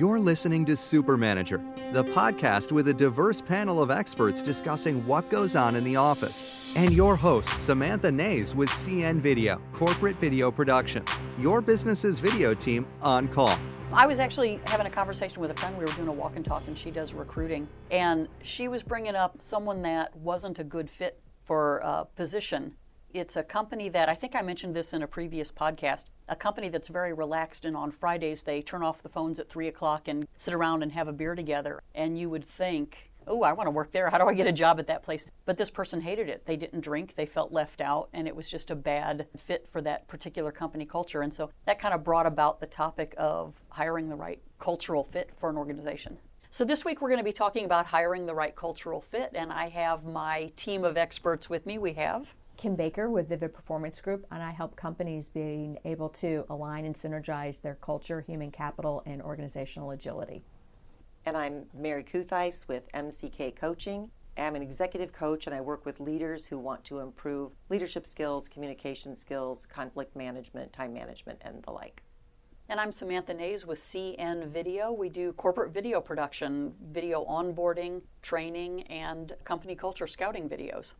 You're listening to Super Manager, the podcast with a diverse panel of experts discussing what goes on in the office. And your host, Samantha Nays with CN Video, corporate video production, your business's video team on call. I was actually having a conversation with a friend. We were doing a walk and talk, and she does recruiting. And she was bringing up someone that wasn't a good fit for a position it's a company that I think I mentioned this in a previous podcast. A company that's very relaxed, and on Fridays they turn off the phones at three o'clock and sit around and have a beer together. And you would think, oh, I want to work there. How do I get a job at that place? But this person hated it. They didn't drink, they felt left out, and it was just a bad fit for that particular company culture. And so that kind of brought about the topic of hiring the right cultural fit for an organization. So, this week we're going to be talking about hiring the right cultural fit, and I have my team of experts with me. We have Kim Baker with Vivid Performance Group, and I help companies being able to align and synergize their culture, human capital, and organizational agility. And I'm Mary Kutheis with MCK Coaching. I'm an executive coach and I work with leaders who want to improve leadership skills, communication skills, conflict management, time management, and the like. And I'm Samantha Nays with CN Video. We do corporate video production, video onboarding, training, and company culture scouting videos.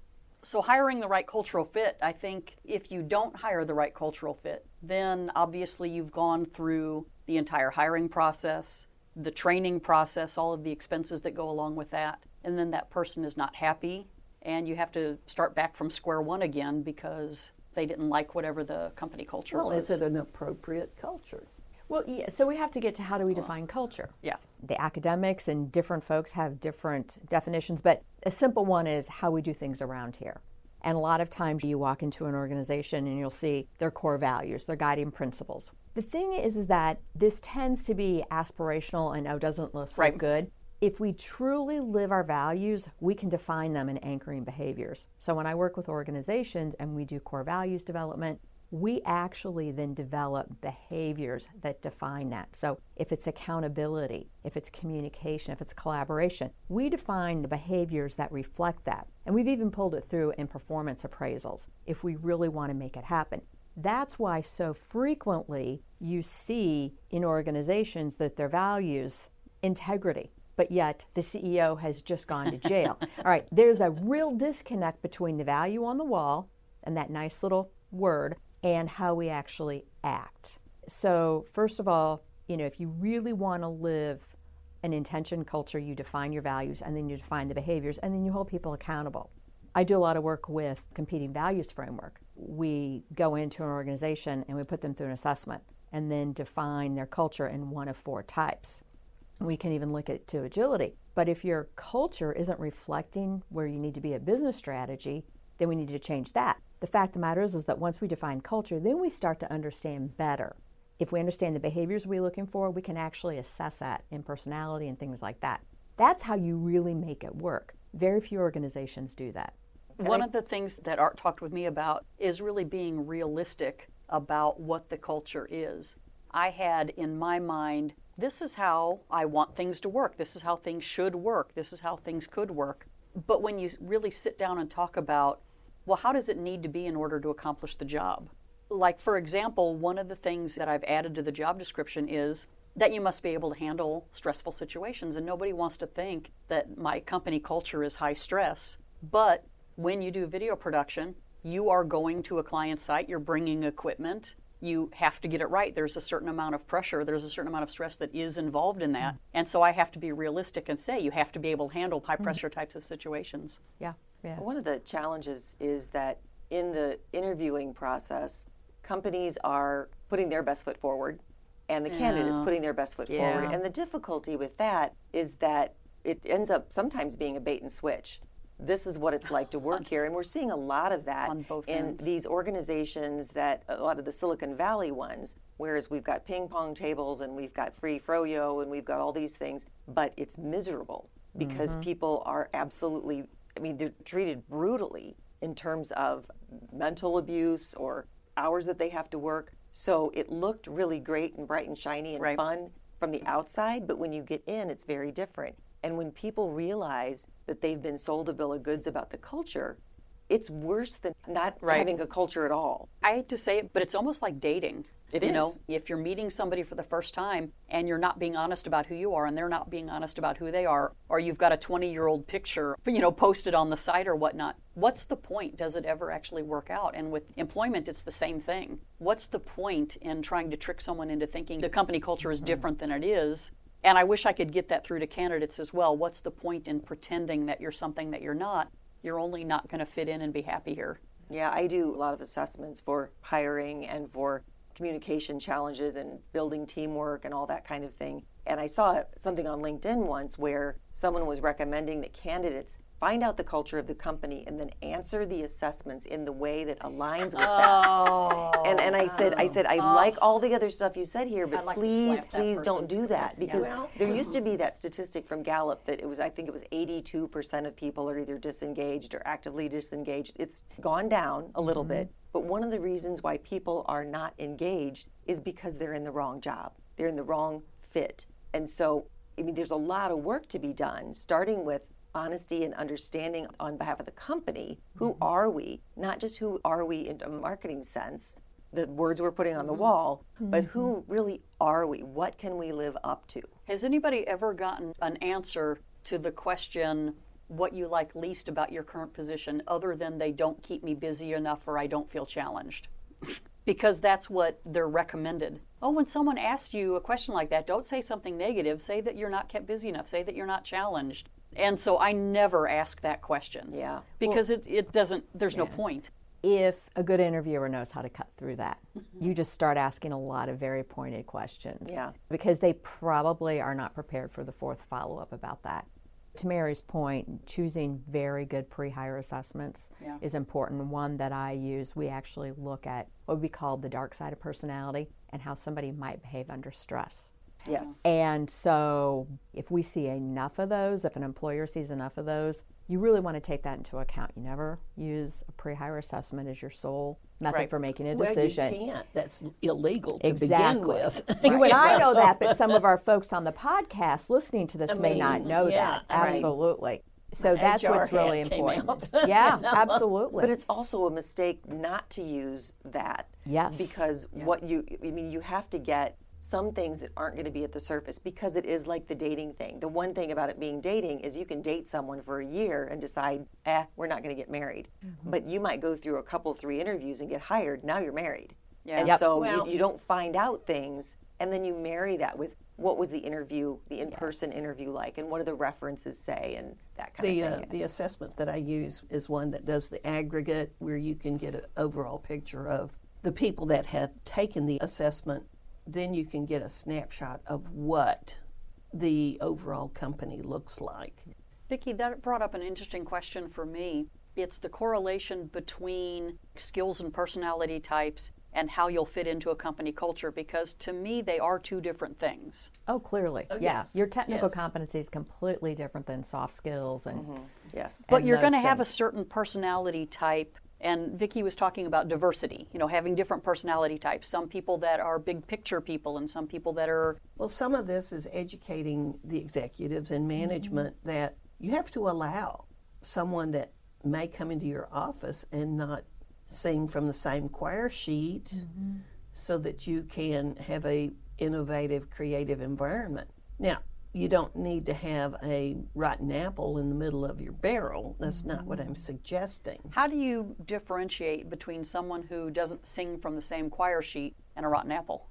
So, hiring the right cultural fit, I think if you don't hire the right cultural fit, then obviously you've gone through the entire hiring process, the training process, all of the expenses that go along with that, and then that person is not happy, and you have to start back from square one again because they didn't like whatever the company culture well, was. is it an appropriate culture? Well, yeah, so we have to get to how do we define culture? Yeah. The academics and different folks have different definitions, but a simple one is how we do things around here. And a lot of times you walk into an organization and you'll see their core values, their guiding principles. The thing is, is that this tends to be aspirational and oh, doesn't look Right. good. If we truly live our values, we can define them in anchoring behaviors. So when I work with organizations and we do core values development, we actually then develop behaviors that define that. So if it's accountability, if it's communication, if it's collaboration, we define the behaviors that reflect that. And we've even pulled it through in performance appraisals if we really want to make it happen. That's why so frequently you see in organizations that their values integrity, but yet the CEO has just gone to jail. All right, there's a real disconnect between the value on the wall and that nice little word and how we actually act. So, first of all, you know, if you really want to live an intention culture, you define your values and then you define the behaviors and then you hold people accountable. I do a lot of work with competing values framework. We go into an organization and we put them through an assessment and then define their culture in one of four types. We can even look at to agility. But if your culture isn't reflecting where you need to be a business strategy, then we need to change that. The fact of the matter is, is that once we define culture, then we start to understand better. If we understand the behaviors we're looking for, we can actually assess that in personality and things like that. That's how you really make it work. Very few organizations do that. One of the things that Art talked with me about is really being realistic about what the culture is. I had in my mind, this is how I want things to work. This is how things should work. This is how things could work. But when you really sit down and talk about, well, how does it need to be in order to accomplish the job? Like, for example, one of the things that I've added to the job description is that you must be able to handle stressful situations. And nobody wants to think that my company culture is high stress. But when you do video production, you are going to a client site, you're bringing equipment, you have to get it right. There's a certain amount of pressure, there's a certain amount of stress that is involved in that. Mm-hmm. And so I have to be realistic and say you have to be able to handle high mm-hmm. pressure types of situations. Yeah, yeah. One of the challenges is that in the interviewing process, companies are putting their best foot forward and the candidates Yeah. putting their best foot Yeah. forward. And the difficulty with that is that it ends up sometimes being a bait and switch. This is what it's like to work here. And we're seeing a lot of that in ends. these organizations that a lot of the Silicon Valley ones, whereas we've got ping pong tables and we've got free froyo and we've got all these things, but it's miserable because Mm-hmm. people are absolutely, I mean, they're treated brutally in terms of mental abuse or hours that they have to work. So it looked really great and bright and shiny and Right. fun from the outside, but when you get in, it's very different. And when people realize that they've been sold a bill of goods about the culture, it's worse than not Right. having a culture at all. I hate to say it, but it's almost like dating. It you know, if you're meeting somebody for the first time and you're not being honest about who you are and they're not being honest about who they are, or you've got a 20 year old picture, you know, posted on the site or whatnot, what's the point? Does it ever actually work out? And with employment, it's the same thing. What's the point in trying to trick someone into thinking the company culture is mm-hmm. different than it is? And I wish I could get that through to candidates as well. What's the point in pretending that you're something that you're not? You're only not going to fit in and be happy here. Yeah, I do a lot of assessments for hiring and for communication challenges and building teamwork and all that kind of thing. And I saw something on LinkedIn once where someone was recommending that candidates find out the culture of the company and then answer the assessments in the way that aligns with that. And and I said I said I like all the other stuff you said here, but like please please don't do that because Well- there used to be that statistic from Gallup that it was I think it was 82% of people are either disengaged or actively disengaged. It's gone down a little bit, but one of the reasons why people are not engaged is because they're in the wrong job. They're in the wrong fit. And so I mean there's a lot of work to be done starting with honesty and understanding on behalf of the company. Who mm-hmm. are we? Not just who are we in a marketing sense, the words we're putting on the mm-hmm. wall, but who mm-hmm. really are we? What can we live up to? Has anybody ever gotten an answer to the question, what you like least about your current position, other than they don't keep me busy enough or I don't feel challenged? because that's what they're recommended. Oh, when someone asks you a question like that, don't say something negative. Say that you're not kept busy enough. Say that you're not challenged. And so I never ask that question. Yeah. Because it, it doesn't, there's no point. if a good interviewer knows how to cut through that. Mm-hmm. You just start asking a lot of very pointed questions. Yeah. Because they probably are not prepared for the fourth follow up about that. To Mary's point, choosing very good pre hire assessments Yeah. is important. One that I use, we actually look at what we call the dark side of personality and how somebody might behave under stress. Yes. And so, if we see enough of those, if an employer sees enough of those, you really want to take that into account. You never use a pre hire assessment as your sole method Right. for making a Well, decision. you can't. That's illegal to Exactly. begin with. You and I know that, but some of our folks on the podcast listening to this I may not know yeah, that. right. Absolutely. So that's HR what's really hat came important. out. yeah, absolutely. But it's also a mistake not to use that. Yes. Because what you, I mean, you have to get some things that aren't going to be at the surface because it is like the dating thing. The one thing about it being dating is you can date someone for a year and decide, eh, we're not going to get married. But you might go through a couple, three interviews and get hired. Now you're married. Yeah. And Yep. so Well- you, you don't find out things and then you marry that with what was the interview, the in-person interview like, and what do the references say, and that kind The, of uh, thing. the assessment that I use is one that does the aggregate, where you can get an overall picture of the people that have taken the assessment. Then you can get a snapshot of what the overall company looks like. Vicki, that brought up an interesting question for me. It's the correlation between skills and personality types and how you'll fit into a company culture because to me they are two different things. oh, clearly. Oh, yeah. yes, Your technical yes. competency is completely different than soft skills and mm-hmm. yes. But and you're going to have a certain personality type and Vicki was talking about diversity, you know, having different personality types. Some people that are big picture people and some people that are Well, some of this is educating the executives and management mm-hmm. that you have to allow someone that may come into your office and not sing from the same choir sheet mm-hmm. so that you can have a innovative creative environment. Now, you don't need to have a rotten apple in the middle of your barrel. That's not what I'm suggesting. How do you differentiate between someone who doesn't sing from the same choir sheet and a rotten apple?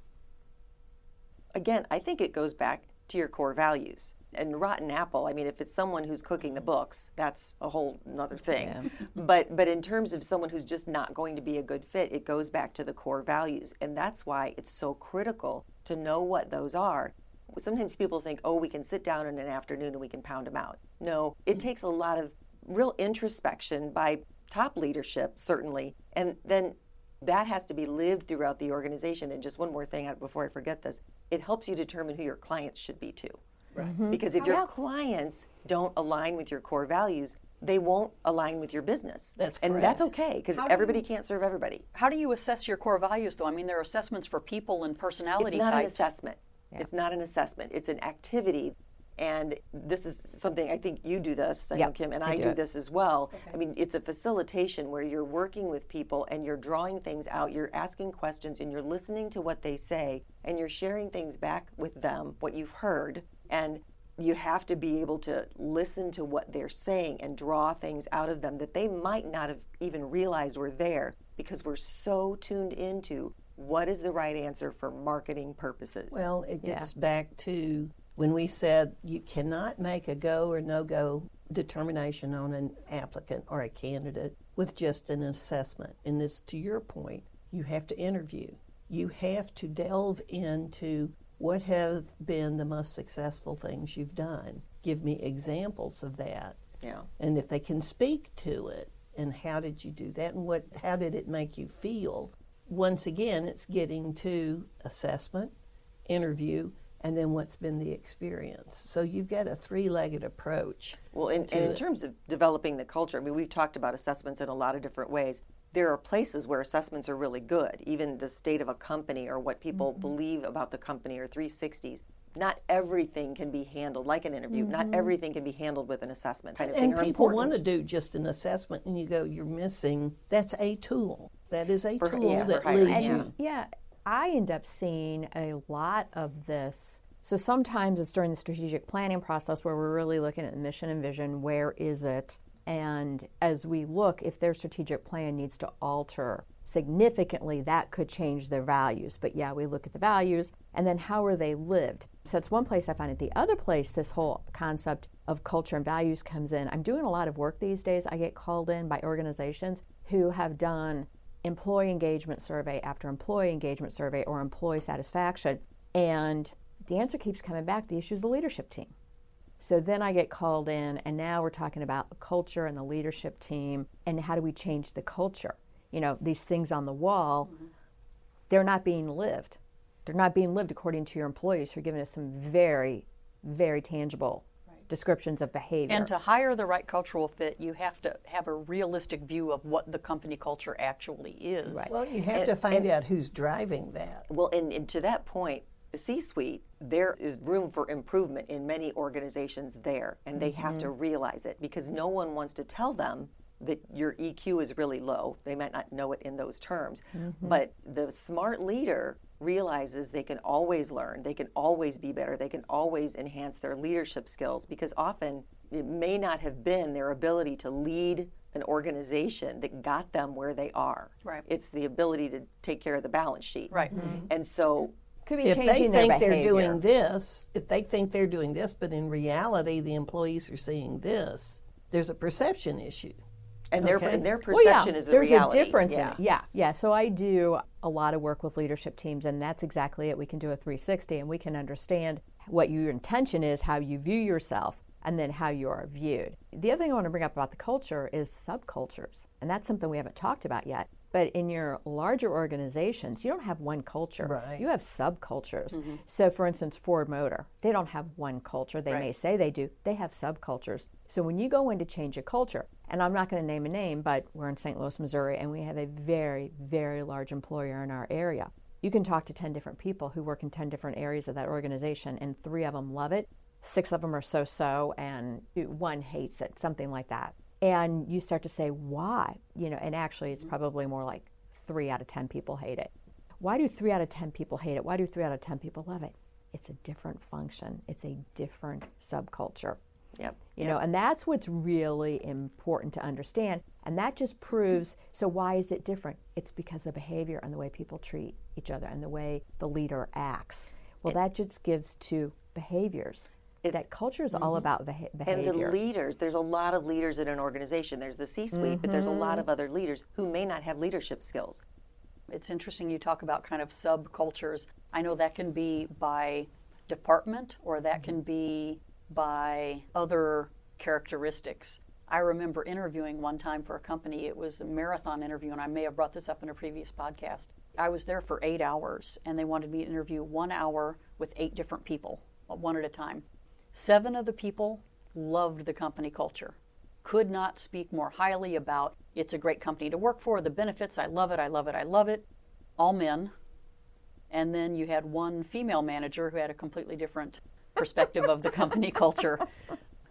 again, I think it goes back to your core values. And rotten apple, I mean, if it's someone who's cooking the books, that's a whole other thing. but but in terms of someone who's just not going to be a good fit, it goes back to the core values, and that's why it's so critical to know what those are. Sometimes people think, oh, we can sit down in an afternoon and we can pound them out. No, it mm. takes a lot of real introspection by top leadership, certainly, and then that has to be lived throughout the organization. And just one more thing uh, before I forget this it helps you determine who your clients should be too. Right. Mm-hmm. Mm-hmm. Because if your clients don't align with your core values, they won't align with your business. That's correct. and that's okay because everybody you- can't serve everybody. How do you assess your core values though? I mean there are assessments for people and personality It's personality not an types. Assessment. It's not an assessment. It's an activity. And this is something I think you do this, I know Kim, and I I, do do this as well. I mean, it's a facilitation where you're working with people and you're drawing things out, you're asking questions, and you're listening to what they say, and you're sharing things back with them, what you've heard. And you have to be able to listen to what they're saying and draw things out of them that they might not have even realized were there because we're so tuned into what is the right answer for marketing purposes. Well, it gets back to when we said you cannot make a go or no go determination on an applicant or a candidate with just an assessment. And this, to your point, you have to interview. You have to delve into what have been the most successful things you've done. Give me examples of that. yeah. And if they can speak to it, and how did you do that, and what how did it make you feel? Once again, it's getting to assessment, interview, and then what's been the experience. So you've got a three-legged approach. Well, in, and in terms of developing the culture, I mean, we've talked about assessments in a lot of different ways. There are places where assessments are really good, even the state of a company or what people Mm-hmm. believe about the company or 360s. Not everything can be handled like an interview. Not everything can be handled with an assessment. Kind of thing Mm-hmm. And people want to do just an assessment, and you go, you're missing. That's a tool. That is a For- tool yeah, that hiring, leads you. Yeah, I end up seeing a lot of this. So sometimes it's during the strategic planning process where we're really looking at the mission and vision. Where is it? And as we look, if their strategic plan needs to alter significantly, that could change their values. But yeah, we look at the values and then how are they lived? So that's one place I find it. The other place, this whole concept of culture and values comes in. I'm doing a lot of work these days. I get called in by organizations who have done employee engagement survey after employee engagement survey or employee satisfaction. And the answer keeps coming back the issue is the leadership team. So then I get called in, and now we're talking about the culture and the leadership team and how do we change the culture? You know, these things on the wall, mm-hmm. they're not being lived. They're not being lived according to your employees who are giving us some very, very tangible descriptions of behavior. And to hire the right cultural fit, you have to have a realistic view of what the company culture actually is. Right. Well, you have to find out who's driving that. Well, and, and to that point, the C suite, there is room for improvement in many organizations there, and they have to mm-hmm. realize it because no one wants to tell them that your EQ is really low. They might not know it in those terms, mm-hmm. but the smart leader realizes they can always learn, they can always be better, they can always enhance their leadership skills because often it may not have been their ability to lead an organization that got them where they are. Right. It's the ability to take care of the balance sheet. Right. Mm-hmm. And so, could be if they their think they're doing this, if they think they're doing this, but in reality the employees are seeing this, there's a perception issue. And their Okay. and their Well, yeah, perception is the there's reality. There's a difference Yeah. in it. Yeah, yeah. So I do a lot of work with leadership teams, and that's exactly it. We can do a 360, and we can understand what your intention is, how you view yourself, and then how you are viewed. The other thing I want to bring up about the culture is subcultures, and that's something we haven't talked about yet. But in your larger organizations, you don't have one culture. Right. You have subcultures. Mm-hmm. So, for instance, Ford Motor, they don't have one culture. They may say they do. They have subcultures. So, when you go in to change a culture, and I'm not going to name a name, but we're in St. Louis, Missouri, and we have a very, very large employer in our area. You can talk to 10 different people who work in 10 different areas of that organization, and three of them love it, six of them are so so, and one hates it, something like that. And you start to say, why? You know, and actually, it's probably more like three out of 10 people hate it. Why do three out of 10 people hate it? Why do three out of 10 people love it? It's a different function, it's a different subculture. Yep. You know, and that's what's really important to understand. And that just proves so why is it different? It's because of behavior and the way people treat each other and the way the leader acts. Well, that just gives to behaviors. That culture is all mm-hmm. about beha- And the leaders, there's a lot of leaders in an organization. There's the C suite, but there's a lot Mm-hmm. of other leaders who may not have leadership skills. It's interesting you talk about kind of subcultures. I know that can be by department or that mm-hmm. can be by other characteristics. I remember interviewing one time for a company. It was a marathon interview, and I may have brought this up in a previous podcast. I was there for eight hours, and they wanted me to interview one hour with eight different people, uh, one at a time. Seven of the people loved the company culture could not speak more highly about it's a great company to work for, the benefits, I love it, I love it, I love it. All men. And then you had one female manager who had a completely different perspective of the company culture.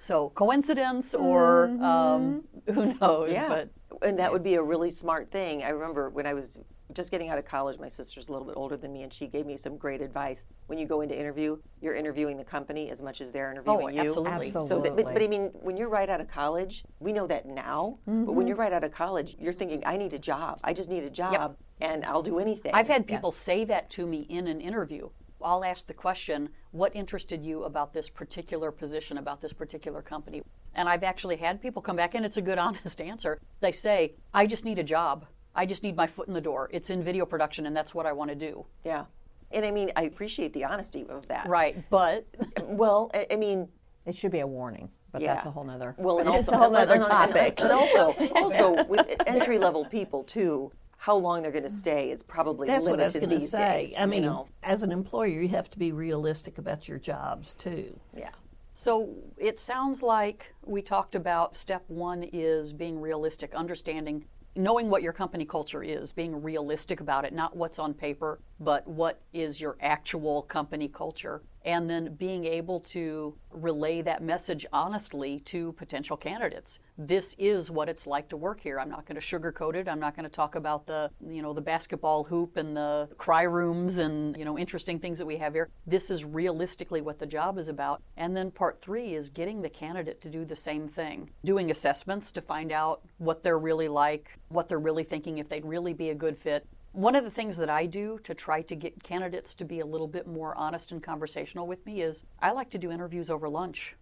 So coincidence or um, who knows? Yeah. But and that would be a really smart thing. I remember when I was just getting out of college, my sister's a little bit older than me, and she gave me some great advice. When you go into interview, you're interviewing the company as much as they're interviewing oh, you. absolutely. So, that, but, but I mean, when you're right out of college, we know that now. But when mm-hmm. you're right out of college, you're thinking, I need a job. I just need a job, and I'll do anything. I've had people say that to me in an interview. I'll ask the question, what interested you about this particular position, about this particular company? And I've actually had people come back, and it's a good, honest answer. They say, I just need a job. I just need my foot in the door. It's in video production, and that's what I want to do. yeah. And I mean, I appreciate the honesty of that. Right, but Well, I, I mean, It should be a warning, but Yeah. that's a whole nother. Well, and it's also a whole other and- and- topic. And also, also with entry level people too, how long they're going to stay is probably That's what I was limited going to these say. days, I mean, you know? as an employer, you have to be realistic about your jobs too. yeah. So it sounds like we talked about step one is being realistic, understanding, knowing what your company culture is, being realistic about it, not what's on paper, but what is your actual company culture. And then being able to relay that message honestly to potential candidates. This is what it's like to work here. I'm not going to sugarcoat it. I'm not going to talk about the, you know, the basketball hoop and the cry rooms and, you know, interesting things that we have here. This is realistically what the job is about. And then part three is getting the candidate to do the same thing, doing assessments to find out what they're really like, what they're really thinking, if they'd really be a good fit. One of the things that I do to try to get candidates to be a little bit more honest and conversational with me is I like to do interviews over lunch.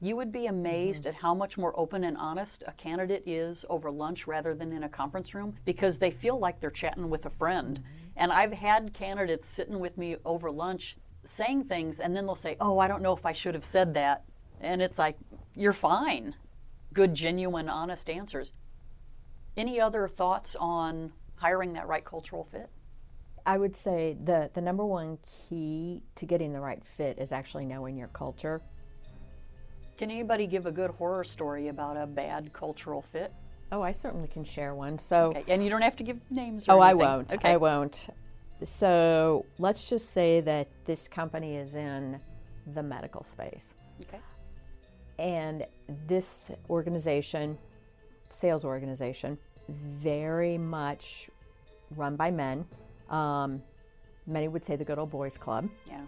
You would be amazed mm-hmm. at how much more open and honest a candidate is over lunch rather than in a conference room because they feel like they're chatting with a friend. Mm-hmm. And I've had candidates sitting with me over lunch saying things, and then they'll say, Oh, I don't know if I should have said that. And it's like, You're fine. Good, genuine, honest answers. Any other thoughts on hiring that right cultural fit? I would say the the number one key to getting the right fit is actually knowing your culture. Can anybody give a good horror story about a bad cultural fit? Oh, I certainly can share one. So, Okay, and you don't have to give names. Or anything. oh, I won't. Okay. I won't. So, let's just say that this company is in the medical space. Okay. And this organization, sales organization, very much run by men. Um, many would say the good old boys club. Yeah.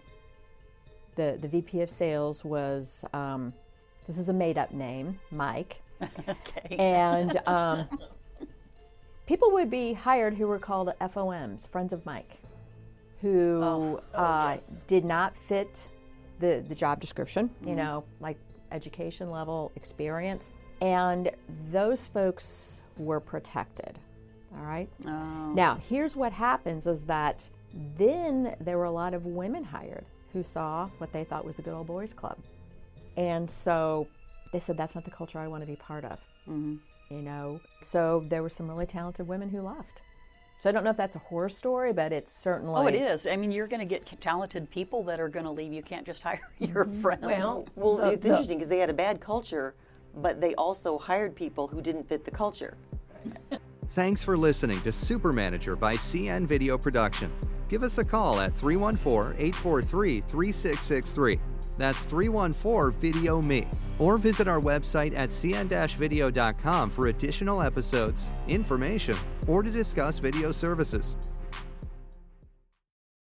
The the VP of sales was um, this is a made up name, Mike, Okay. and um, people would be hired who were called FOMs, friends of Mike, who uh, did not fit the the job description. You know, like education level, experience, and those folks were protected. All right. Now, here's what happens is that then there were a lot of women hired who saw what they thought was a good old boys club. And so they said, that's not the culture I want to be part of. Mm-hmm. You know, so there were some really talented women who left. So I don't know if that's a horror story, but it's certainly. Oh, it is. I mean, you're going to get talented people that are going to leave. You can't just hire your friends. Well, Well, the- it's the- interesting because they had a bad culture, but they also hired people who didn't fit the culture. Thanks for listening to Super Manager by CN Video Production. Give us a call at 314 843 3663. That's 314 Video Me. Or visit our website at cn video.com for additional episodes, information, or to discuss video services.